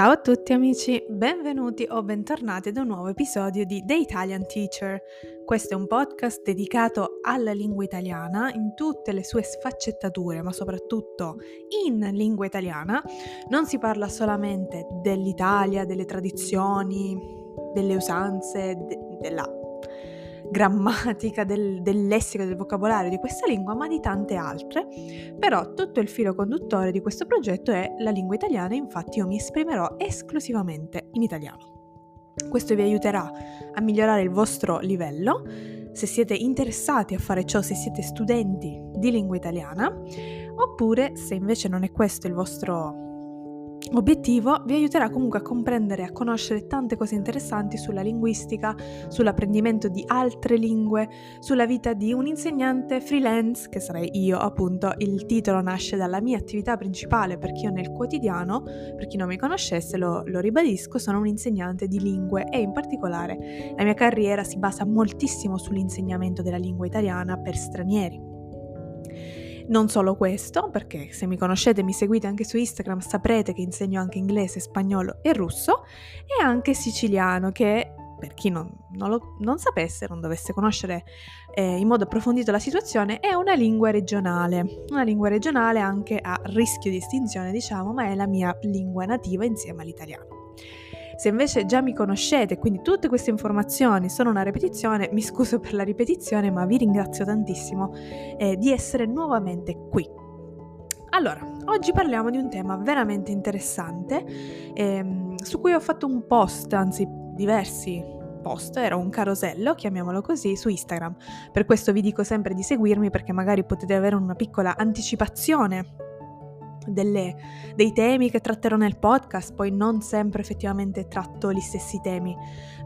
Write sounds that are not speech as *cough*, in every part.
Ciao a tutti amici, benvenuti o bentornati ad un nuovo episodio di The Italian Teacher. Questo è un podcast dedicato alla lingua italiana in tutte le sue sfaccettature, ma soprattutto in lingua italiana. Non si parla solamente dell'Italia, delle tradizioni, delle usanze, de- della grammatica, del, del lessico, del vocabolario di questa lingua, ma di tante altre. Però tutto il filo conduttore di questo progetto è la lingua italiana, infatti io mi esprimerò esclusivamente in italiano. Questo vi aiuterà a migliorare il vostro livello, se siete interessati a fare ciò, se siete studenti di lingua italiana, oppure se invece non è questo il vostro Obiettivo vi aiuterà comunque a comprendere e a conoscere tante cose interessanti sulla linguistica, sull'apprendimento di altre lingue, sulla vita di un insegnante freelance, che sarei io appunto. Il titolo nasce dalla mia attività principale perché io nel quotidiano, per chi non mi conoscesse lo, lo ribadisco, sono un insegnante di lingue e in particolare la mia carriera si basa moltissimo sull'insegnamento della lingua italiana per stranieri. Non solo questo, perché se mi conoscete e mi seguite anche su Instagram saprete che insegno anche inglese, spagnolo e russo e anche siciliano che per chi non, non, lo, non sapesse, non dovesse conoscere eh, in modo approfondito la situazione, è una lingua regionale. Una lingua regionale anche a rischio di estinzione, diciamo, ma è la mia lingua nativa insieme all'italiano. Se invece già mi conoscete, quindi tutte queste informazioni sono una ripetizione, mi scuso per la ripetizione, ma vi ringrazio tantissimo eh, di essere nuovamente qui. Allora, oggi parliamo di un tema veramente interessante ehm, su cui ho fatto un post, anzi diversi post, era un carosello, chiamiamolo così, su Instagram. Per questo vi dico sempre di seguirmi perché magari potete avere una piccola anticipazione delle, dei temi che tratterò nel podcast, poi non sempre effettivamente tratto gli stessi temi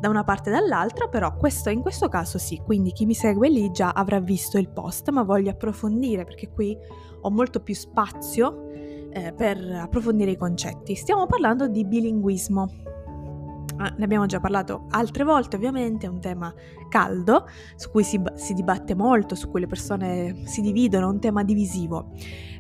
da una parte e dall'altra, però questo, in questo caso sì, quindi chi mi segue lì già avrà visto il post, ma voglio approfondire perché qui ho molto più spazio eh, per approfondire i concetti. Stiamo parlando di bilinguismo. Ah, ne abbiamo già parlato altre volte, ovviamente, è un tema caldo su cui si, si dibatte molto, su cui le persone si dividono, è un tema divisivo.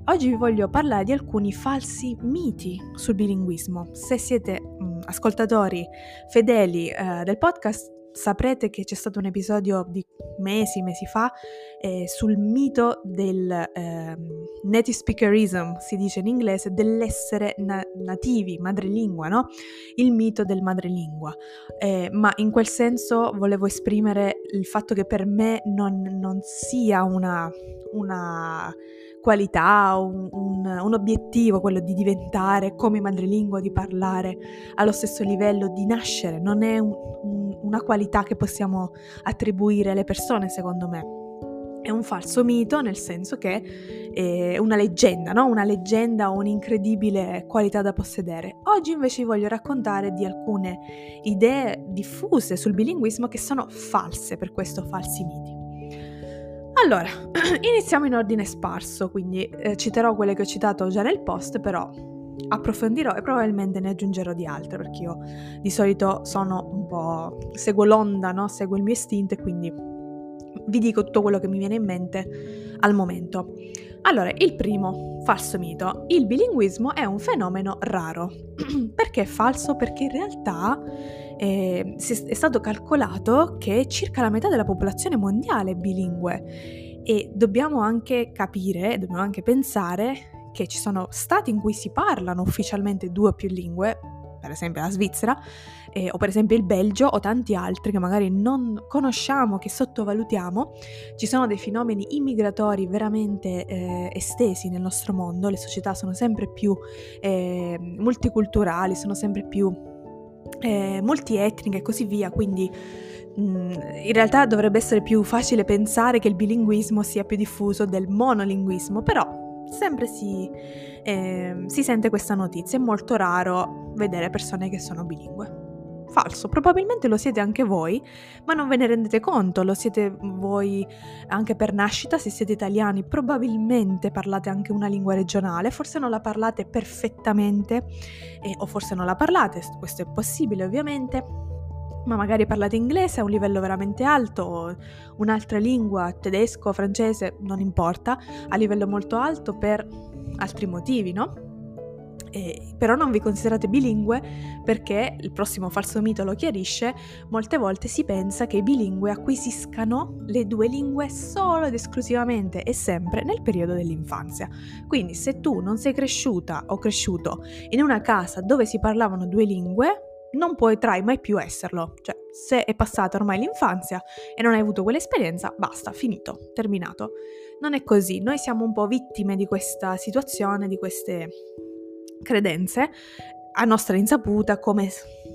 Oggi vi voglio parlare di alcuni falsi miti sul bilinguismo. Se siete mh, ascoltatori fedeli eh, del podcast, saprete che c'è stato un episodio di mesi, mesi fa eh, sul mito del eh, native speakerism, si dice in inglese, dell'essere na- nativi, madrelingua, no? Il mito del madrelingua. Eh, ma in quel senso volevo esprimere il fatto che per me non, non sia una, una qualità, un, un, un, obiettivo, quello di diventare come madrelingua, di parlare allo stesso livello, di nascere, non è un, una qualità che possiamo attribuire alle persone, secondo me. È un falso mito, nel senso che è una leggenda, no? Una leggenda o un'incredibile qualità da possedere. Oggi invece vi voglio raccontare di alcune idee diffuse sul bilinguismo che sono false, per questo falsi miti. Allora, *clears throat* iniziamo in ordine sparso, quindi eh, citerò quelle che ho citato già nel post, però approfondirò e probabilmente ne aggiungerò di altre, perché io di solito sono un po'... seguo l'onda, no? seguo il mio istinto e quindi vi dico tutto quello che mi viene in mente al momento. Allora, il primo falso mito. Il bilinguismo è un fenomeno raro. *clears throat* Perché è falso? Perché in realtà eh, è stato calcolato che circa la metà della popolazione mondiale è bilingue. E dobbiamo anche capire, dobbiamo anche pensare che ci sono stati in cui si parlano ufficialmente due o più lingue, per esempio la Svizzera, eh, o per esempio il Belgio o tanti altri che magari non conosciamo, che sottovalutiamo, ci sono dei fenomeni immigratori veramente eh, estesi nel nostro mondo, le società sono sempre più eh, multiculturali, sono sempre più eh, multietniche e così via, quindi mm, in realtà dovrebbe essere più facile pensare che il bilinguismo sia più diffuso del monolinguismo, però sempre si, eh, si sente questa notizia, è molto raro vedere persone che sono bilingue. Falso, probabilmente lo siete anche voi, ma non ve ne rendete conto, lo siete voi anche per nascita, se siete italiani probabilmente parlate anche una lingua regionale, forse non la parlate perfettamente eh, o forse non la parlate, questo è possibile ovviamente, ma magari parlate inglese a un livello veramente alto, un'altra lingua, tedesco, francese, non importa, a livello molto alto per altri motivi, no? Eh, però non vi considerate bilingue perché il prossimo falso mito lo chiarisce, molte volte si pensa che i bilingue acquisiscano le due lingue solo ed esclusivamente e sempre nel periodo dell'infanzia. Quindi se tu non sei cresciuta o cresciuto in una casa dove si parlavano due lingue, non potrai mai più esserlo. Cioè, se è passata ormai l'infanzia e non hai avuto quell'esperienza, basta, finito, terminato. Non è così, noi siamo un po' vittime di questa situazione, di queste credenze a nostra insaputa, come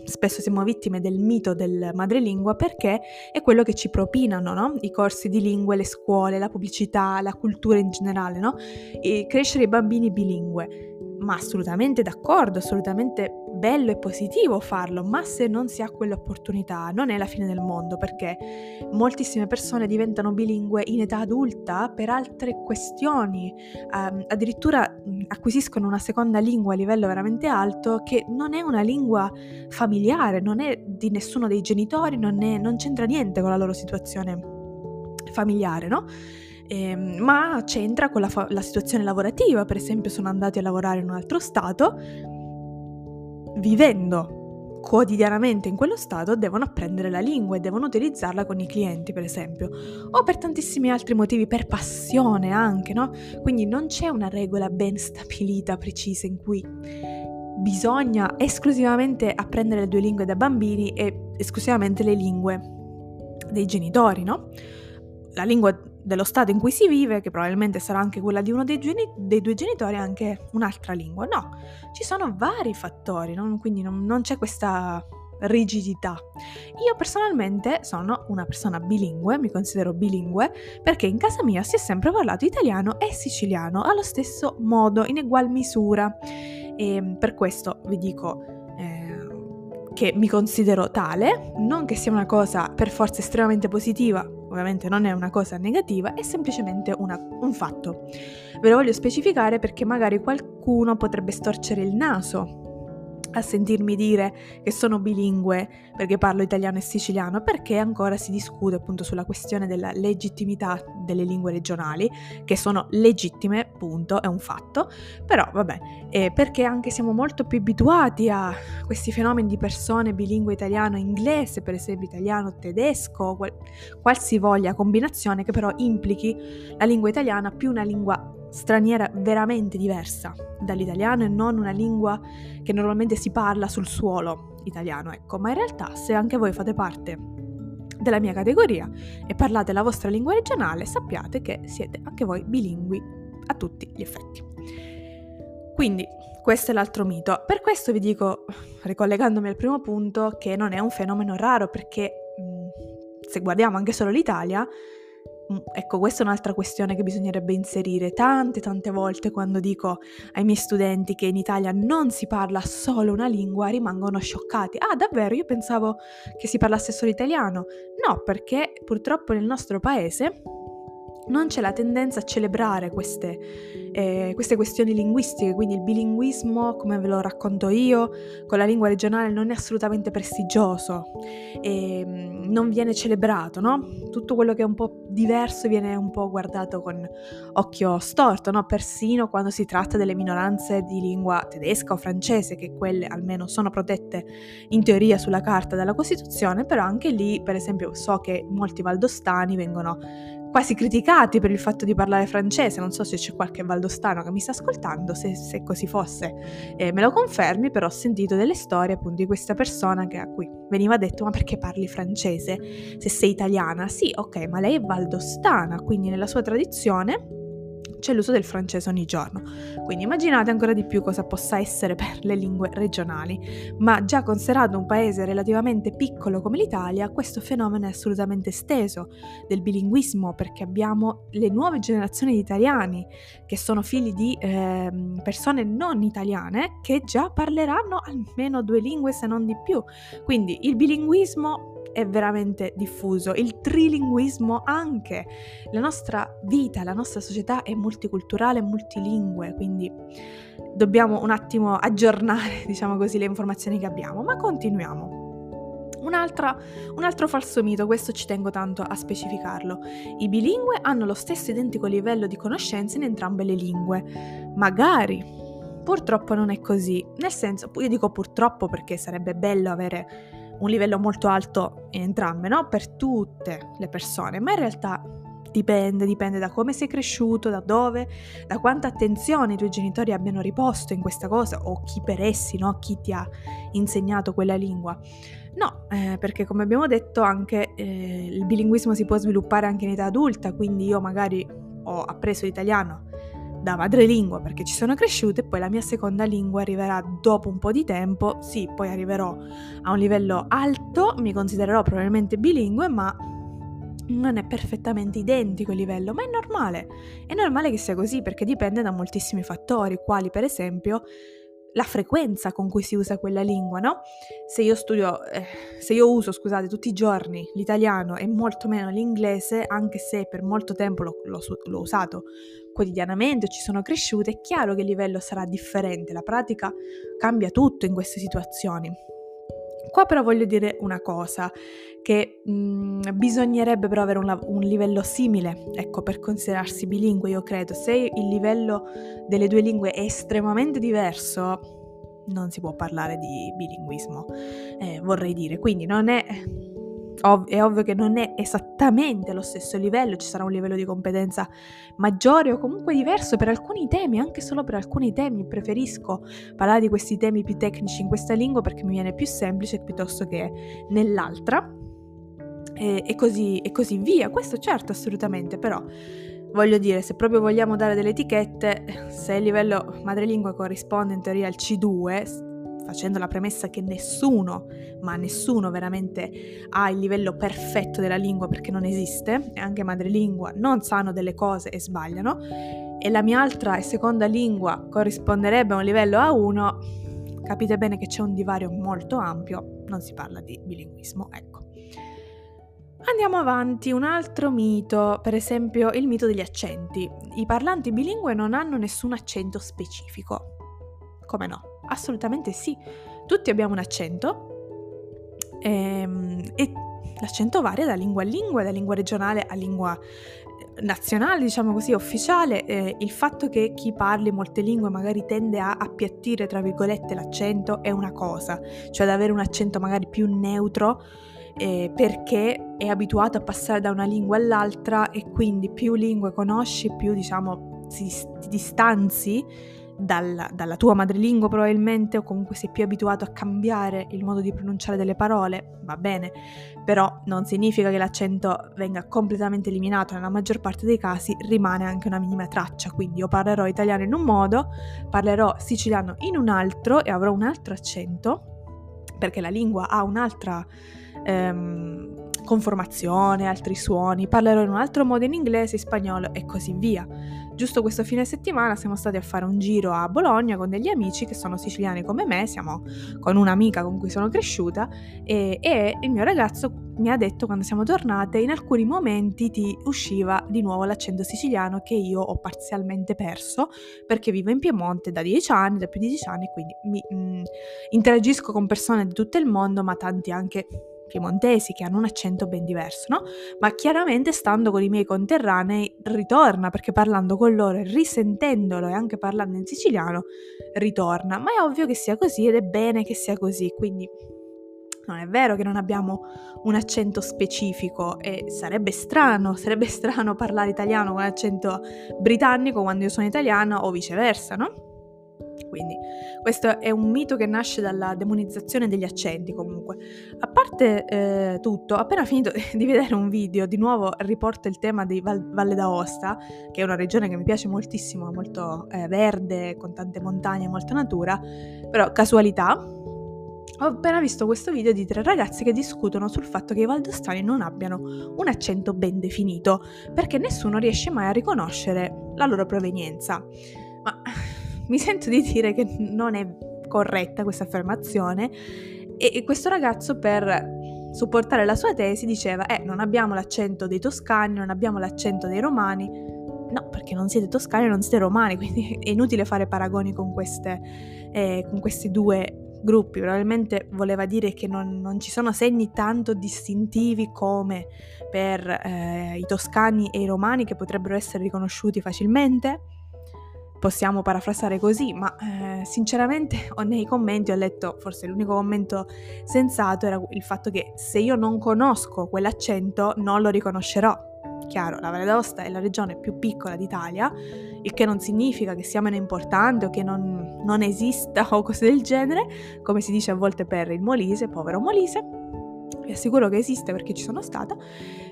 spesso siamo vittime del mito del madrelingua, perché è quello che ci propinano, no? I corsi di lingue, le scuole, la pubblicità, la cultura in generale, no? Crescere i bambini bilingue ma assolutamente d'accordo, assolutamente bello e positivo farlo, ma se non si ha quell'opportunità non è la fine del mondo perché moltissime persone diventano bilingue in età adulta per altre questioni, um, addirittura acquisiscono una seconda lingua a livello veramente alto che non è una lingua familiare, non è di nessuno dei genitori, non, è, non c'entra niente con la loro situazione familiare, no? Eh, ma c'entra con la, fa- la situazione lavorativa, per esempio sono andati a lavorare in un altro stato, vivendo quotidianamente in quello stato devono apprendere la lingua e devono utilizzarla con i clienti, per esempio, o per tantissimi altri motivi, per passione anche, no? Quindi non c'è una regola ben stabilita, precisa, in cui bisogna esclusivamente apprendere le due lingue da bambini e esclusivamente le lingue dei genitori, no? La lingua dello stato in cui si vive, che probabilmente sarà anche quella di uno dei, geni- dei due genitori, anche un'altra lingua. No, ci sono vari fattori, no? quindi non, non c'è questa rigidità. Io personalmente sono una persona bilingue, mi considero bilingue, perché in casa mia si è sempre parlato italiano e siciliano allo stesso modo, in ugual misura. E per questo vi dico eh, che mi considero tale, non che sia una cosa per forza estremamente positiva, ovviamente non è una cosa negativa, è semplicemente una, un fatto. Ve lo voglio specificare perché magari qualcuno potrebbe storcere il naso a sentirmi dire che sono bilingue perché parlo italiano e siciliano, perché ancora si discute appunto sulla questione della legittimità delle lingue regionali, che sono legittime, punto, è un fatto, però vabbè, eh, perché anche siamo molto più abituati a questi fenomeni di persone bilingue italiano-inglese, per esempio italiano-tedesco, qual- qualsivoglia combinazione che però implichi la lingua italiana più una lingua straniera veramente diversa dall'italiano e non una lingua che normalmente si parla sul suolo italiano, ecco, ma in realtà se anche voi fate parte della mia categoria e parlate la vostra lingua regionale, sappiate che siete anche voi bilingui a tutti gli effetti. Quindi, questo è l'altro mito. Per questo vi dico, ricollegandomi al primo punto, che non è un fenomeno raro perché se guardiamo anche solo l'Italia, ecco, questa è un'altra questione che bisognerebbe inserire tante tante volte quando dico ai miei studenti che in Italia non si parla solo una lingua, rimangono scioccati. Ah, davvero? Io pensavo che si parlasse solo italiano. No, perché purtroppo nel nostro paese non c'è la tendenza a celebrare queste, eh, queste, questioni linguistiche, quindi il bilinguismo, come ve lo racconto io, con la lingua regionale non è assolutamente prestigioso, e, mm, non viene celebrato, no? Tutto quello che è un po' diverso viene un po' guardato con occhio storto, no? Persino quando si tratta delle minoranze di lingua tedesca o francese, che quelle almeno sono protette in teoria sulla carta dalla Costituzione, però anche lì, per esempio, so che molti valdostani vengono quasi criticati per il fatto di parlare francese, non so se c'è qualche valdostano che mi sta ascoltando, se, se così fosse eh, me lo confermi, però ho sentito delle storie appunto di questa persona che, a cui veniva detto ma perché parli francese se sei italiana? Sì, ok, ma lei è valdostana, quindi nella sua tradizione c'è l'uso del francese ogni giorno. Quindi immaginate ancora di più cosa possa essere per le lingue regionali. Ma già considerato un paese relativamente piccolo come l'Italia, questo fenomeno è assolutamente esteso del bilinguismo perché abbiamo le nuove generazioni di italiani che sono figli di eh, persone non italiane che già parleranno almeno due lingue se non di più. Quindi il bilinguismo è veramente diffuso, il trilinguismo anche. La nostra vita, la nostra società è multiculturale multilingue, quindi dobbiamo un attimo aggiornare, *laughs* diciamo così, le informazioni che abbiamo, ma continuiamo. un altro falso mito, questo ci tengo tanto a specificarlo. I bilingue hanno lo stesso identico livello di conoscenza in entrambe le lingue. Magari purtroppo non è così. Nel senso, io dico purtroppo perché sarebbe bello avere un livello molto alto in entrambe, no? Per tutte le persone, ma in realtà dipende, dipende da come sei cresciuto, da dove, da quanta attenzione i tuoi genitori abbiano riposto in questa cosa o chi per essi, no? Chi ti ha insegnato quella lingua. No, eh, perché come abbiamo detto anche eh, il bilinguismo si può sviluppare anche in età adulta, quindi io magari ho appreso l'italiano da madrelingua perché ci sono cresciuta e poi la mia seconda lingua arriverà dopo un po' di tempo, sì, poi arriverò a un livello alto, mi considererò probabilmente bilingue, ma non è perfettamente identico il livello, ma è normale. È normale che sia così perché dipende da moltissimi fattori, quali per esempio la frequenza con cui si usa quella lingua, no? Se io studio, eh, se io uso, scusate, tutti i giorni l'italiano e molto meno l'inglese, anche se per molto tempo l'ho, l'ho, l'ho usato quotidianamente, ci sono cresciuta, è chiaro che il livello sarà differente, la pratica cambia tutto in queste situazioni. Qua però voglio dire una cosa, che mh, mm, bisognerebbe però avere un, un, livello simile, ecco, per considerarsi bilingue, io credo. Se il livello delle due lingue è estremamente diverso, non si può parlare di bilinguismo, eh, vorrei dire. Quindi non è Ov- è ovvio che non è esattamente allo stesso livello, ci sarà un livello di competenza maggiore o comunque diverso per alcuni temi, anche solo per alcuni temi. Preferisco parlare di questi temi più tecnici in questa lingua perché mi viene più semplice piuttosto che nell'altra. E, e, così, e così via. Questo certo, assolutamente, però voglio dire, se proprio vogliamo dare delle etichette, se il livello madrelingua corrisponde in teoria al C2, facendo la premessa che nessuno, ma nessuno veramente ha il livello perfetto della lingua perché non esiste, e anche madrelingua non sanno delle cose e sbagliano, e la mia altra e seconda lingua corrisponderebbe a un livello A1, capite bene che c'è un divario molto ampio, non si parla di bilinguismo, ecco. Andiamo avanti, un altro mito, per esempio il mito degli accenti. I parlanti bilingue non hanno nessun accento specifico. Come no? Assolutamente sì. Tutti abbiamo un accento ehm, e l'accento varia da lingua a lingua, da lingua regionale a lingua eh, nazionale, diciamo così, ufficiale, eh, il fatto che chi parli molte lingue magari tende a appiattire, tra virgolette, l'accento è una cosa, cioè ad avere un accento magari più neutro eh, perché è abituato a passare da una lingua all'altra e quindi più lingue conosci, più diciamo ti distanzi dalla, dalla tua madrelingua probabilmente o comunque sei più abituato a cambiare il modo di pronunciare delle parole, va bene, però non significa che l'accento venga completamente eliminato, nella maggior parte dei casi rimane anche una minima traccia, quindi io parlerò italiano in un modo, parlerò siciliano in un altro e avrò un altro accento, perché la lingua ha un'altra ehm, conformazione, altri suoni, parlerò in un altro modo in inglese, in spagnolo e così via. Giusto questo fine settimana siamo stati a fare un giro a Bologna con degli amici che sono siciliani come me, siamo con un'amica con cui sono cresciuta e, e il mio ragazzo mi ha detto quando siamo tornate in alcuni momenti ti usciva di nuovo l'accento siciliano che io ho parzialmente perso perché vivo in Piemonte da dieci anni, da più di dieci anni, quindi mi, mh, mm, interagisco con persone di tutto il mondo, ma tanti anche piemontesi che hanno un accento ben diverso, no? Ma chiaramente stando con i miei conterranei ritorna perché parlando con loro e risentendolo e anche parlando in siciliano ritorna, ma è ovvio che sia così ed è bene che sia così, quindi non è vero che non abbiamo un accento specifico e sarebbe strano, sarebbe *laughs* strano parlare italiano con accento britannico quando io sono italiano o viceversa, no? Quindi questo è un mito che nasce dalla demonizzazione degli accenti comunque. A parte eh, tutto, appena finito *laughs* di vedere un video, di nuovo riporto il tema di Val- Valle d'Aosta, che è una regione che mi piace moltissimo, molto eh, verde, con tante montagne molta natura, però casualità, ho appena visto questo video di tre ragazzi che discutono sul fatto che i valdostani non abbiano un accento ben definito, perché nessuno riesce mai a riconoscere la loro provenienza. Ma mi sento di dire che non è corretta questa affermazione e questo ragazzo per supportare la sua tesi diceva eh non abbiamo l'accento dei toscani, non abbiamo l'accento dei romani. No perché non siete toscani e non siete romani *laughs* quindi è inutile fare paragoni con, queste, eh, con questi due gruppi. Probabilmente voleva dire che non, non ci sono segni tanto distintivi come per eh, i toscani e i romani che potrebbero essere riconosciuti facilmente possiamo parafrasare così, ma eh, sinceramente *laughs* nei commenti ho letto, forse l'unico commento sensato era il fatto che se io non conosco quell'accento non lo riconoscerò. Chiaro, la Valle d'Aosta è la regione più piccola d'Italia, il che non significa che sia meno importante o che non, non esista *laughs* o cose del genere, come si dice a volte per il Molise, povero Molise. Vi assicuro che esiste perché ci sono stata,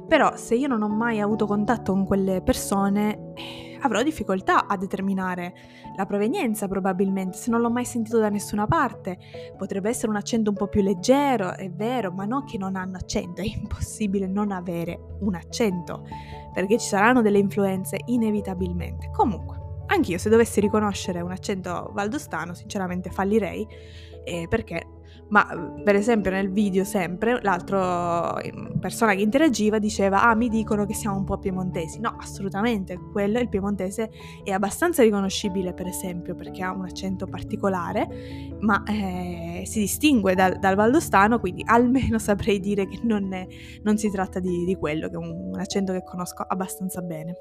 però se io non ho mai avuto contatto con quelle persone avrò difficoltà a determinare la provenienza probabilmente, se non l'ho mai sentito da nessuna parte. Potrebbe essere un accento un po' più leggero, è vero, ma non che non hanno accento, è impossibile non avere un accento, perché ci saranno delle influenze inevitabilmente. Comunque, anch'io se dovessi riconoscere un accento valdostano, sinceramente fallirei, eh, perché ma per esempio nel video sempre l'altra persona che interagiva diceva ah mi dicono che siamo un po' piemontesi no assolutamente quello il piemontese è abbastanza riconoscibile per esempio perché ha un accento particolare ma eh, si distingue dal, dal, valdostano quindi almeno *laughs* saprei dire che non, è, non si tratta di, di quello che è un, un accento che conosco abbastanza bene.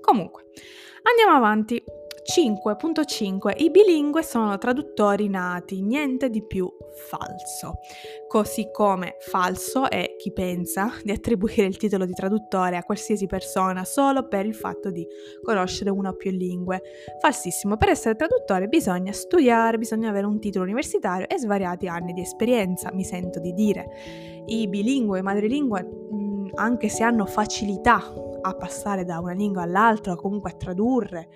Comunque andiamo avanti 5.5 I bilingue sono traduttori nati, niente di più falso. Così come falso è chi pensa di attribuire il titolo di traduttore a qualsiasi persona solo per il fatto di conoscere una o più lingue. Falsissimo, per essere traduttore bisogna studiare, bisogna avere un titolo universitario e svariati anni di esperienza, mi sento di dire. I bilingue, i madrelingua, mm, anche se hanno facilità a passare da una lingua all'altra o comunque a tradurre,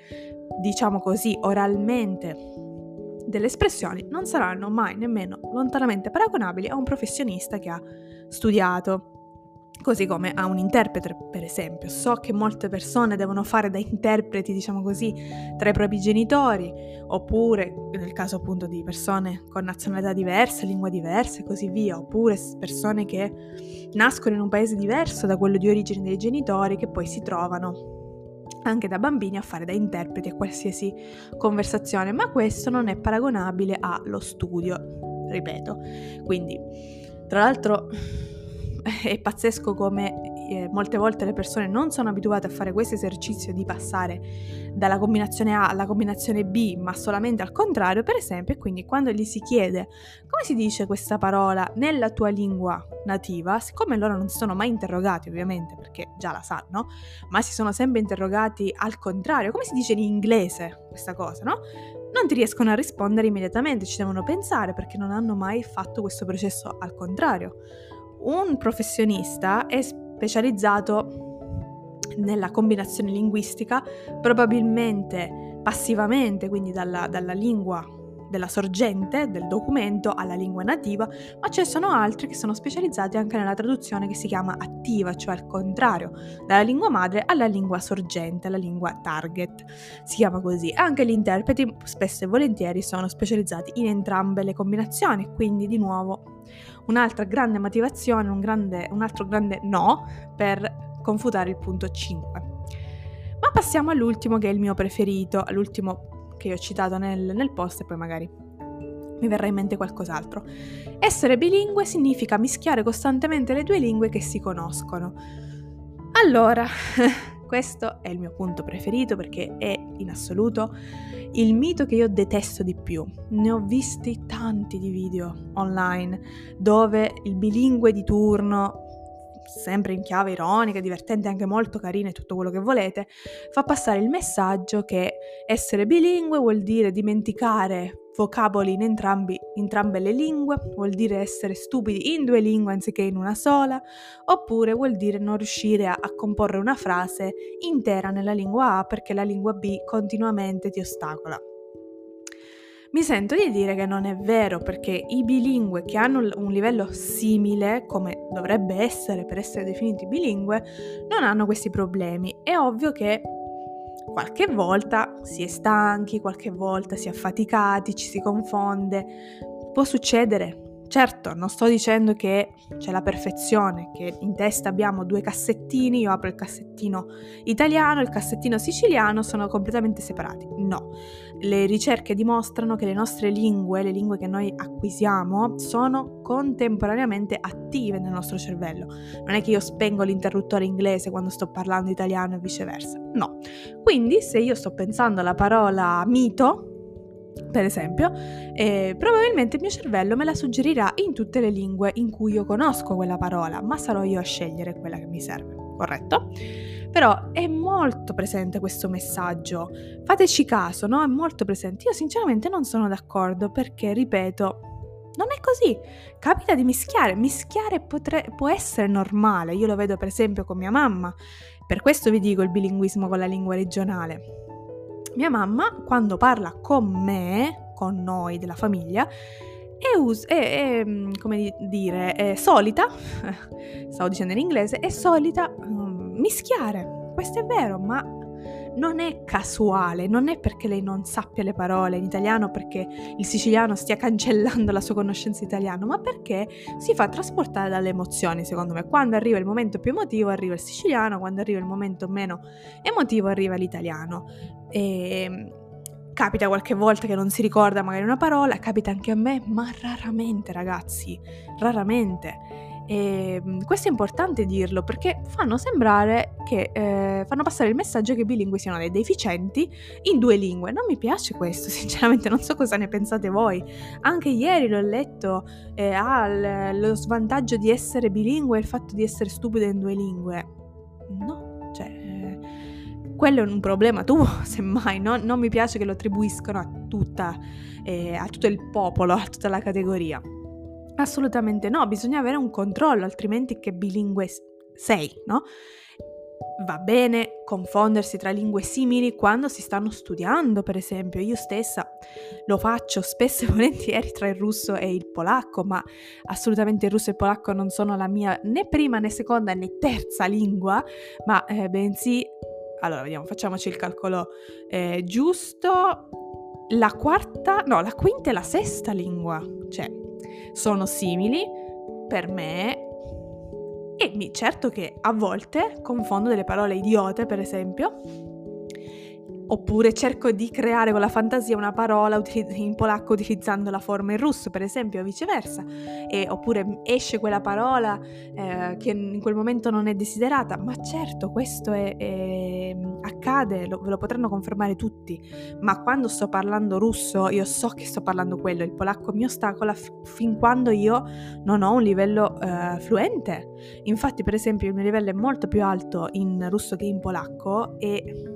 diciamo così, oralmente delle espressioni non saranno mai nemmeno lontanamente paragonabili a un professionista che ha studiato. Così come a un interprete, per esempio. So che molte persone devono fare da interpreti, diciamo così, tra i propri genitori, oppure nel caso appunto di persone con nazionalità diverse, lingue diverse e così via, oppure persone che nascono in un paese diverso da quello di origine dei genitori che poi si trovano anche da bambini a fare da interpreti a qualsiasi conversazione, ma questo non è paragonabile allo studio, ripeto. Quindi, tra l'altro, *laughs* è pazzesco come eh, molte volte le persone non sono abituate a fare questo esercizio di passare dalla combinazione A alla combinazione B, ma solamente al contrario, per esempio, e quindi quando gli si chiede come si dice questa parola nella tua lingua nativa, siccome loro non si sono mai interrogati, ovviamente, perché già la sanno, ma si sono sempre interrogati al contrario, come si dice in inglese questa cosa, no? Non ti riescono a rispondere immediatamente, ci devono pensare perché non hanno mai fatto questo processo al contrario. Un professionista è specializzato nella combinazione linguistica, probabilmente passivamente, quindi dalla, dalla lingua della sorgente del documento alla lingua nativa, ma ci sono altri che sono specializzati anche nella traduzione che si chiama attiva, cioè al contrario, dalla lingua madre alla lingua sorgente, alla lingua target, si chiama così. Anche gli interpreti spesso e volentieri sono specializzati in entrambe le combinazioni, quindi di nuovo un'altra grande motivazione, un, grande, un altro grande no per confutare il punto 5. Ma passiamo all'ultimo che è il mio preferito, all'ultimo che ho citato nel, nel post e poi magari mi verrà in mente qualcos'altro. Essere bilingue significa mischiare costantemente le due lingue che si conoscono. Allora, *laughs* questo è il mio punto preferito perché è in assoluto il mito che io detesto di più. Ne ho visti tanti di video online dove il bilingue di turno sempre in chiave ironica, divertente, anche molto carina e tutto quello che volete, fa passare il messaggio che essere bilingue vuol dire dimenticare vocaboli in entrambi, entrambe le lingue, vuol dire essere stupidi in due lingue anziché in una sola, oppure vuol dire non riuscire a, a comporre una frase intera nella lingua A perché la lingua B continuamente ti ostacola. Mi sento di dire che non è vero perché i bilingue che hanno un livello simile, come dovrebbe essere per essere definiti bilingue, non hanno questi problemi. È ovvio che qualche volta si è stanchi, qualche volta si è affaticati, ci si confonde. Può succedere, Certo, non sto dicendo che c'è la perfezione, che in testa abbiamo due cassettini, io apro il cassettino italiano il cassettino siciliano, sono completamente separati. No, le ricerche dimostrano che le nostre lingue, le lingue che noi acquisiamo, sono contemporaneamente attive nel nostro cervello. Non è che io spengo l'interruttore inglese quando sto parlando italiano e viceversa. No. Quindi se io sto pensando alla parola mito, per esempio, eh, probabilmente il mio cervello me la suggerirà in tutte le lingue in cui io conosco quella parola, ma sarò io a scegliere quella che mi serve, corretto? Però è molto presente questo messaggio, fateci caso, no? È molto presente. Io sinceramente non sono d'accordo perché, ripeto, non è così. Capita di mischiare. Mischiare potre- può essere normale. Io lo vedo per esempio con mia mamma. Per questo vi dico il bilinguismo con la lingua regionale mia mamma, quando parla con me, con noi della famiglia, è, us- è, è come dire, è solita, *laughs* stavo dicendo in inglese, è solita um, mischiare. Questo è vero, ma non è casuale, non è perché lei non sappia le parole in italiano, perché il siciliano stia cancellando la sua conoscenza italiana, ma perché si fa trasportare dalle emozioni, secondo me. Quando arriva il momento più emotivo arriva il siciliano, quando arriva il momento meno emotivo arriva l'italiano. E ehm, capita qualche volta che non si ricorda magari una parola, capita anche a me, ma raramente ragazzi, raramente. E ehm, questo è importante dirlo perché fanno sembrare che eh, fanno passare il messaggio che i bilingui siano dei deficienti in due lingue. Non mi piace questo, *laughs* sinceramente, non so cosa ne pensate voi. Anche ieri l'ho letto, eh, ha lo svantaggio di essere bilingue e il fatto di essere stupido in due lingue. No, cioè, eh, quello è un problema tuo, *laughs* semmai, no? non mi piace che lo attribuiscono a, tutta, eh, a tutto il popolo, a tutta la categoria. Assolutamente no, bisogna avere un controllo, altrimenti che bilingue sei, no? Va bene confondersi tra lingue simili quando si stanno studiando, per esempio. Io stessa lo faccio spesso e *laughs* volentieri tra il russo e il polacco, ma assolutamente il russo e il polacco non sono la mia né prima né seconda né terza lingua, ma eh, bensì... Allora, vediamo, facciamoci il calcolo eh, giusto. La quarta, no, la quinta e la sesta lingua. Cioè, sono simili per me e certo che a volte confondo delle parole idiote, per esempio, Oppure cerco di creare con la fantasia una parola in polacco utilizzando la forma in russo, per esempio, o viceversa. E, oppure esce quella parola eh, che in quel momento non è desiderata. Ma certo, questo è, è, accade, lo, ve lo potranno confermare tutti. Ma quando sto parlando russo, io so che sto parlando quello. Il polacco mi ostacola f- fin quando io non ho un livello eh, fluente. Infatti, per esempio, il mio livello è molto più alto in russo che in polacco e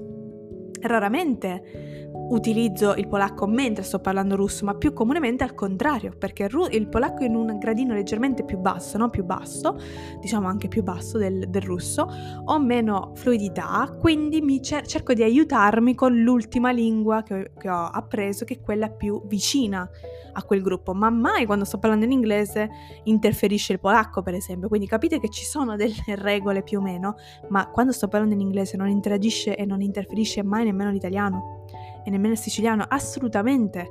Raramente utilizzo il polacco mentre sto parlando russo, ma più comunemente al contrario, perché il polacco è in un gradino leggermente più basso, no? più basso, diciamo anche più basso del, del russo, ho meno fluidità, quindi cer- cerco di aiutarmi con l'ultima lingua che, che ho appreso, che è quella più vicina a quel gruppo, ma mai quando sto parlando in inglese interferisce il polacco, per esempio, quindi capite che ci sono delle *laughs* regole più o meno, ma quando sto parlando in inglese non interagisce e non interferisce mai nemmeno l'italiano nemmeno il siciliano, assolutamente.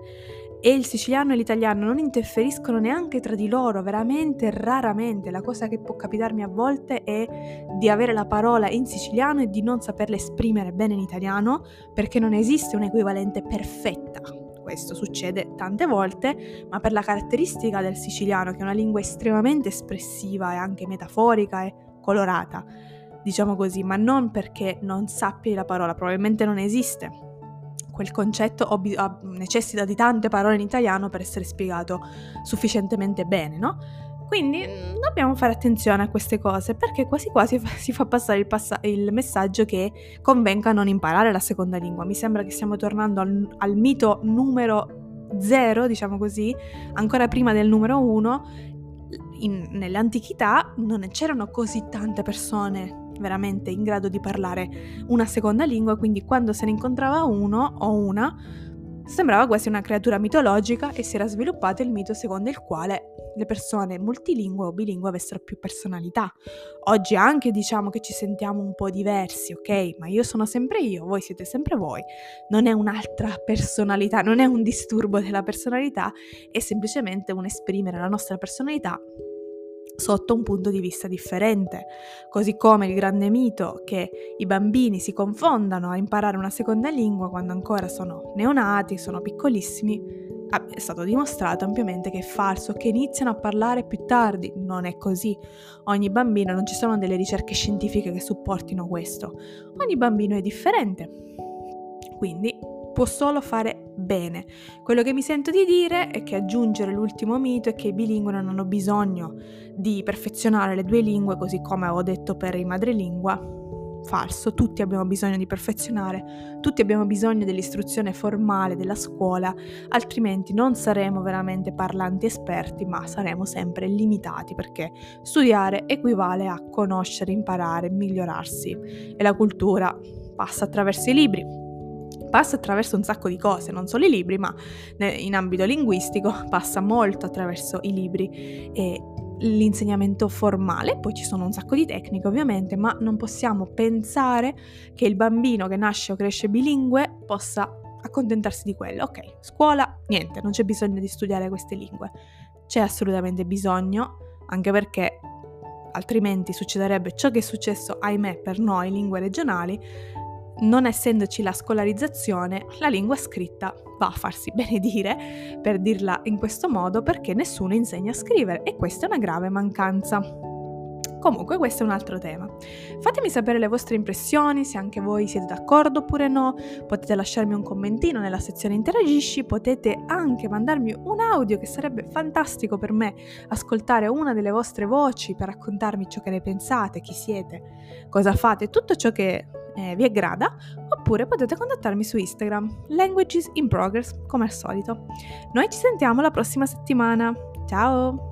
E il siciliano e l'italiano non interferiscono neanche tra di loro, veramente raramente. La cosa che può capitarmi a volte è di avere la parola in siciliano e di non saperla esprimere bene in italiano, perché non esiste un'equivalente perfetta. Questo succede tante volte, ma per la caratteristica del siciliano, che è una lingua estremamente espressiva e anche metaforica e colorata, diciamo così, ma non perché non sappi la parola, probabilmente non esiste quel concetto ob- necessita di tante parole in italiano per essere spiegato sufficientemente bene, no? Quindi mm, dobbiamo fare attenzione a queste cose perché quasi quasi si fa passare il, passa- il messaggio che convenga non imparare la seconda lingua. Mi sembra che stiamo tornando al, al mito numero zero, diciamo così, ancora prima del numero uno. In, nell'antichità non c'erano così tante persone veramente in grado di parlare una seconda lingua, quindi quando se ne incontrava uno o una Sembrava quasi una creatura mitologica e si era sviluppato il mito secondo il quale le persone multilingue o bilingue avessero più personalità. Oggi anche diciamo che ci sentiamo un po' diversi, ok? Ma io sono sempre io, voi siete sempre voi. Non è un'altra personalità, non è un disturbo della personalità, è semplicemente un esprimere la nostra personalità sotto un punto di vista differente, così come il grande mito che i bambini si confondano a imparare una seconda lingua quando ancora sono neonati, sono piccolissimi, è stato dimostrato ampiamente che è falso, che iniziano a parlare più tardi. Non è così. Ogni bambino, non ci sono delle ricerche scientifiche che supportino questo. Ogni bambino è differente. Quindi può solo fare bene. Quello che mi sento di dire è che aggiungere l'ultimo mito è che i bilingue non hanno bisogno di perfezionare le due lingue, così come avevo detto per i madrelingua. Falso, tutti abbiamo bisogno di perfezionare, tutti abbiamo bisogno dell'istruzione formale della scuola, altrimenti non saremo veramente parlanti esperti, ma saremo sempre limitati perché studiare equivale a conoscere, imparare, migliorarsi e la cultura passa attraverso i libri, passa attraverso un sacco di cose, non solo i libri, ma in ambito linguistico *laughs* passa molto attraverso i libri e l'insegnamento formale, poi ci sono un sacco di tecniche ovviamente, ma non possiamo pensare che il bambino che nasce o cresce bilingue possa accontentarsi di quello. Ok, scuola, niente, non c'è bisogno di studiare queste lingue. C'è assolutamente bisogno, anche perché altrimenti succederebbe ciò che è successo, ahimè, per noi lingue regionali, non essendoci la scolarizzazione, la lingua scritta va a farsi *laughs* benedire, per dirla in questo modo, perché nessuno insegna a scrivere e questa è una grave mancanza. Comunque questo è un altro tema. Fatemi sapere le vostre impressioni, se anche voi siete d'accordo oppure no, potete lasciarmi un commentino nella sezione interagisci, potete anche mandarmi un audio che sarebbe fantastico per me ascoltare una delle vostre voci per raccontarmi ciò che ne pensate, chi siete, cosa fate, tutto ciò che eh, vi aggrada, oppure potete contattarmi su Instagram, Languages in Progress, come al solito. Noi ci sentiamo la prossima settimana. Ciao!